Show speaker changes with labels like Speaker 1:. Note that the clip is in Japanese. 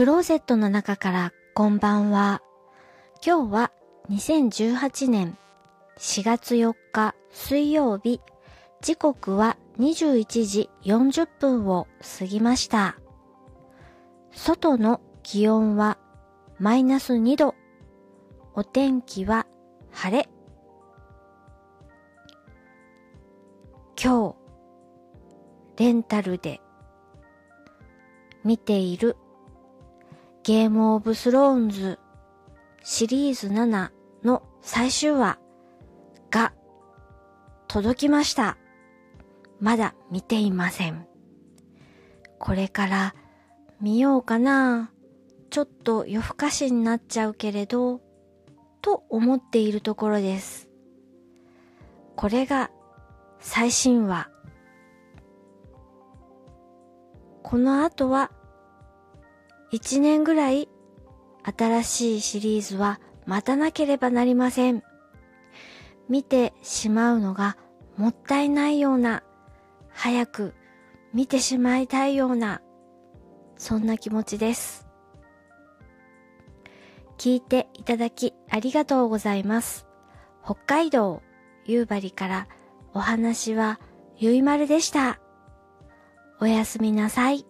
Speaker 1: クローゼットの中からこんばんは。今日は2018年4月4日水曜日。時刻は21時40分を過ぎました。外の気温はマイナス2度。お天気は晴れ。今日、レンタルで見ているゲームオブスローンズシリーズ7の最終話が届きました。まだ見ていません。これから見ようかな。ちょっと夜更かしになっちゃうけれど、と思っているところです。これが最新話。この後は一年ぐらい新しいシリーズは待たなければなりません。見てしまうのがもったいないような、早く見てしまいたいような、そんな気持ちです。聞いていただきありがとうございます。北海道夕張からお話はゆいまるでした。おやすみなさい。